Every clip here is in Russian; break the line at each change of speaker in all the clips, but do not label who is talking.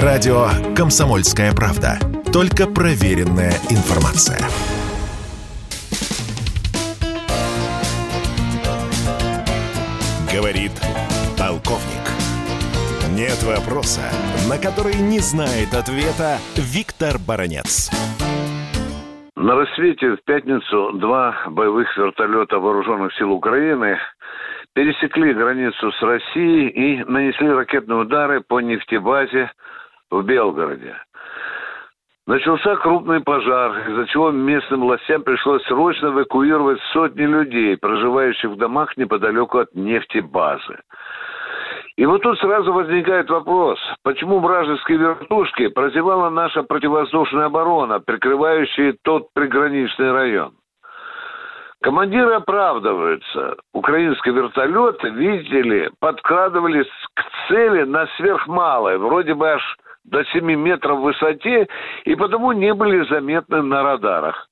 Радио «Комсомольская правда». Только проверенная информация. Говорит полковник. Нет вопроса, на который не знает ответа Виктор Баранец.
На рассвете в пятницу два боевых вертолета вооруженных сил Украины пересекли границу с Россией и нанесли ракетные удары по нефтебазе в Белгороде. Начался крупный пожар, из-за чего местным властям пришлось срочно эвакуировать сотни людей, проживающих в домах неподалеку от нефтебазы. И вот тут сразу возникает вопрос, почему вражеские вертушки прозевала наша противовоздушная оборона, прикрывающая тот приграничный район? Командиры оправдываются. Украинские вертолеты, видите ли, подкрадывались к цели на сверхмалой, вроде бы аж до 7 метров в высоте, и потому не были заметны на радарах.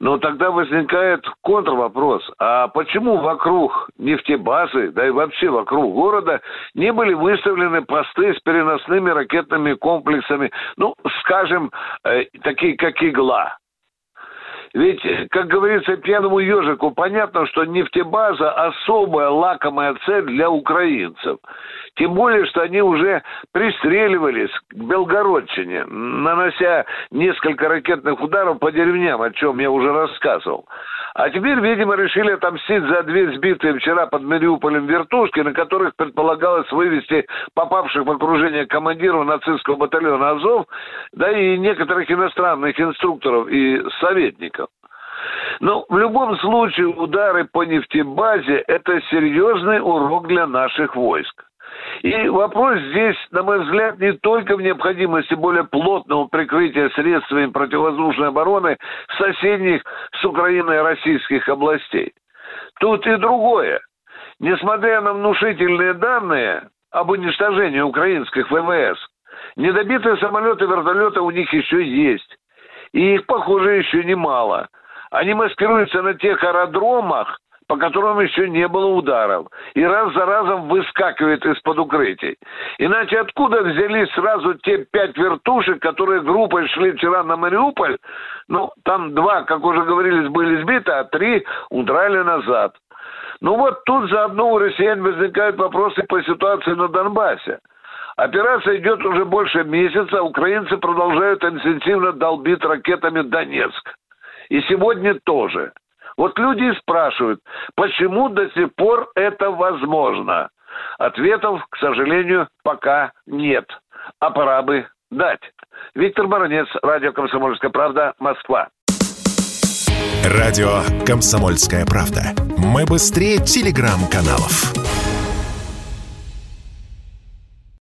Но тогда возникает контрвопрос. А почему вокруг нефтебазы, да и вообще вокруг города, не были выставлены посты с переносными ракетными комплексами, ну, скажем, э, такие как «Игла»? Ведь, как говорится пьяному ежику, понятно, что нефтебаза особая лакомая цель для украинцев. Тем более, что они уже пристреливались к Белгородчине, нанося несколько ракетных ударов по деревням, о чем я уже рассказывал. А теперь, видимо, решили отомстить за две сбитые вчера под Мариуполем вертушки, на которых предполагалось вывести попавших в окружение командиров нацистского батальона «Азов», да и некоторых иностранных инструкторов и советников. Но в любом случае удары по нефтебазе – это серьезный урок для наших войск. И вопрос здесь, на мой взгляд, не только в необходимости более плотного прикрытия средствами противовоздушной обороны соседних с Украиной российских областей. Тут и другое. Несмотря на внушительные данные об уничтожении украинских ВВС, недобитые самолеты и вертолеты у них еще есть. И их, похоже, еще немало. Они маскируются на тех аэродромах, по которым еще не было ударов, и раз за разом выскакивает из-под укрытий. Иначе откуда взялись сразу те пять вертушек, которые группой шли вчера на Мариуполь? Ну, там два, как уже говорились, были сбиты, а три удрали назад. Ну вот тут заодно у россиян возникают вопросы по ситуации на Донбассе. Операция идет уже больше месяца, украинцы продолжают интенсивно долбить ракетами Донецк. И сегодня тоже. Вот люди спрашивают, почему до сих пор это возможно? Ответов, к сожалению, пока нет. А пора бы дать. Виктор Баранец, Радио «Комсомольская правда», Москва.
Радио «Комсомольская правда». Мы быстрее телеграм-каналов.